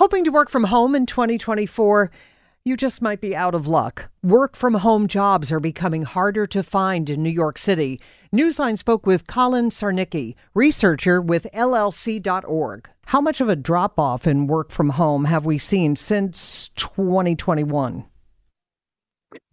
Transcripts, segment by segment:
Hoping to work from home in 2024? You just might be out of luck. Work from home jobs are becoming harder to find in New York City. Newsline spoke with Collin Czarnecki, researcher with LLC.org. How much of a drop off in work from home have we seen since 2021?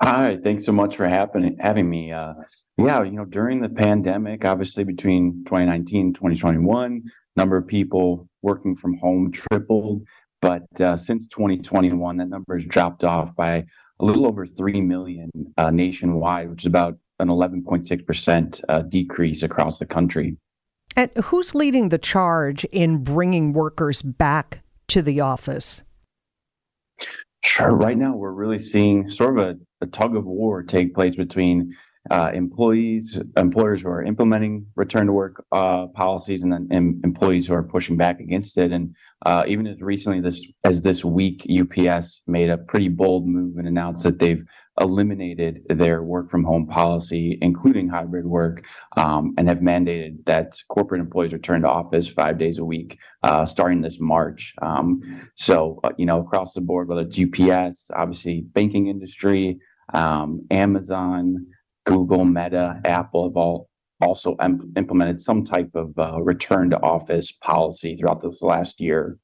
Hi, thanks so much for having having me. Uh, yeah, you know, during the pandemic, obviously between 2019 and 2021, number of people working from home tripled. But uh, since 2021, that number has dropped off by a little over 3 million uh, nationwide, which is about an 11.6% uh, decrease across the country. And who's leading the charge in bringing workers back to the office? Sure. Right now, we're really seeing sort of a, a tug of war take place between uh, employees, employers who are implementing return to work uh, policies, and then employees who are pushing back against it. And uh, even as recently this as this week, UPS made a pretty bold move and announced that they've eliminated their work from home policy, including hybrid work, um, and have mandated that corporate employees return to office five days a week uh, starting this March. Um, so, uh, you know, across the board, whether it's UPS, obviously banking industry, um, Amazon. Google, Meta, Apple have all also em- implemented some type of uh, return to office policy throughout this last year.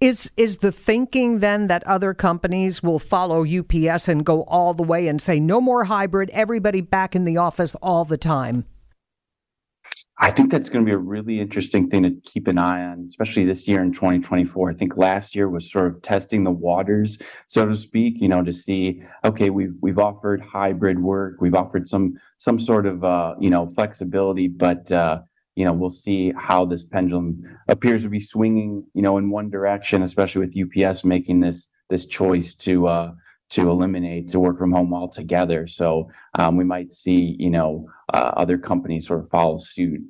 Is is the thinking then that other companies will follow UPS and go all the way and say no more hybrid, everybody back in the office all the time? I think that's going to be a really interesting thing to keep an eye on, especially this year in 2024. I think last year was sort of testing the waters, so to speak, you know, to see, okay, we've we've offered hybrid work, we've offered some some sort of uh, you know flexibility, but uh, you know, we'll see how this pendulum appears to be swinging, you know, in one direction, especially with UPS making this this choice to uh, to eliminate to work from home altogether. So um, we might see, you know, uh, other companies sort of follow suit.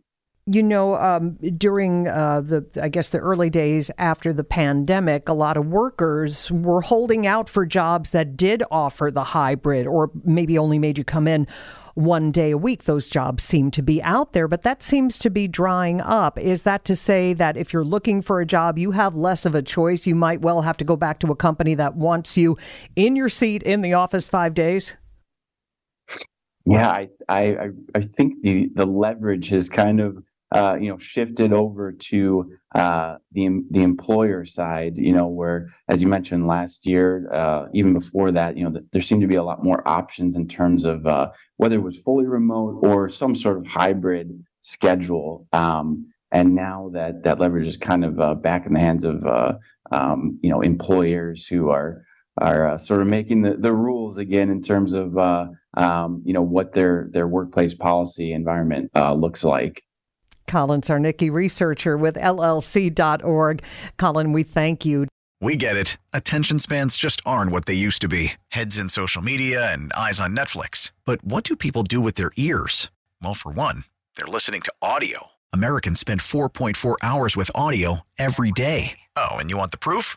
You know, um, during uh, the, I guess, the early days after the pandemic, a lot of workers were holding out for jobs that did offer the hybrid or maybe only made you come in one day a week. Those jobs seem to be out there, but that seems to be drying up. Is that to say that if you're looking for a job, you have less of a choice? You might well have to go back to a company that wants you in your seat in the office five days? Yeah, I, I, I think the, the leverage has kind of uh, you know shifted over to uh, the the employer side. You know, where as you mentioned last year, uh, even before that, you know, the, there seemed to be a lot more options in terms of uh, whether it was fully remote or some sort of hybrid schedule. Um, and now that that leverage is kind of uh, back in the hands of uh, um, you know employers who are are sort of making the, the rules again in terms of um, you know what their their workplace policy environment looks like. Collin Czarnecki, researcher with LLC.org. Collin, we thank you. We get it. Attention spans just aren't what they used to be heads in social media and eyes on Netflix. But what do people do with their ears? Well, for one, they're listening to audio. Americans spend 4.4 hours with audio every day. Oh, and you want the proof?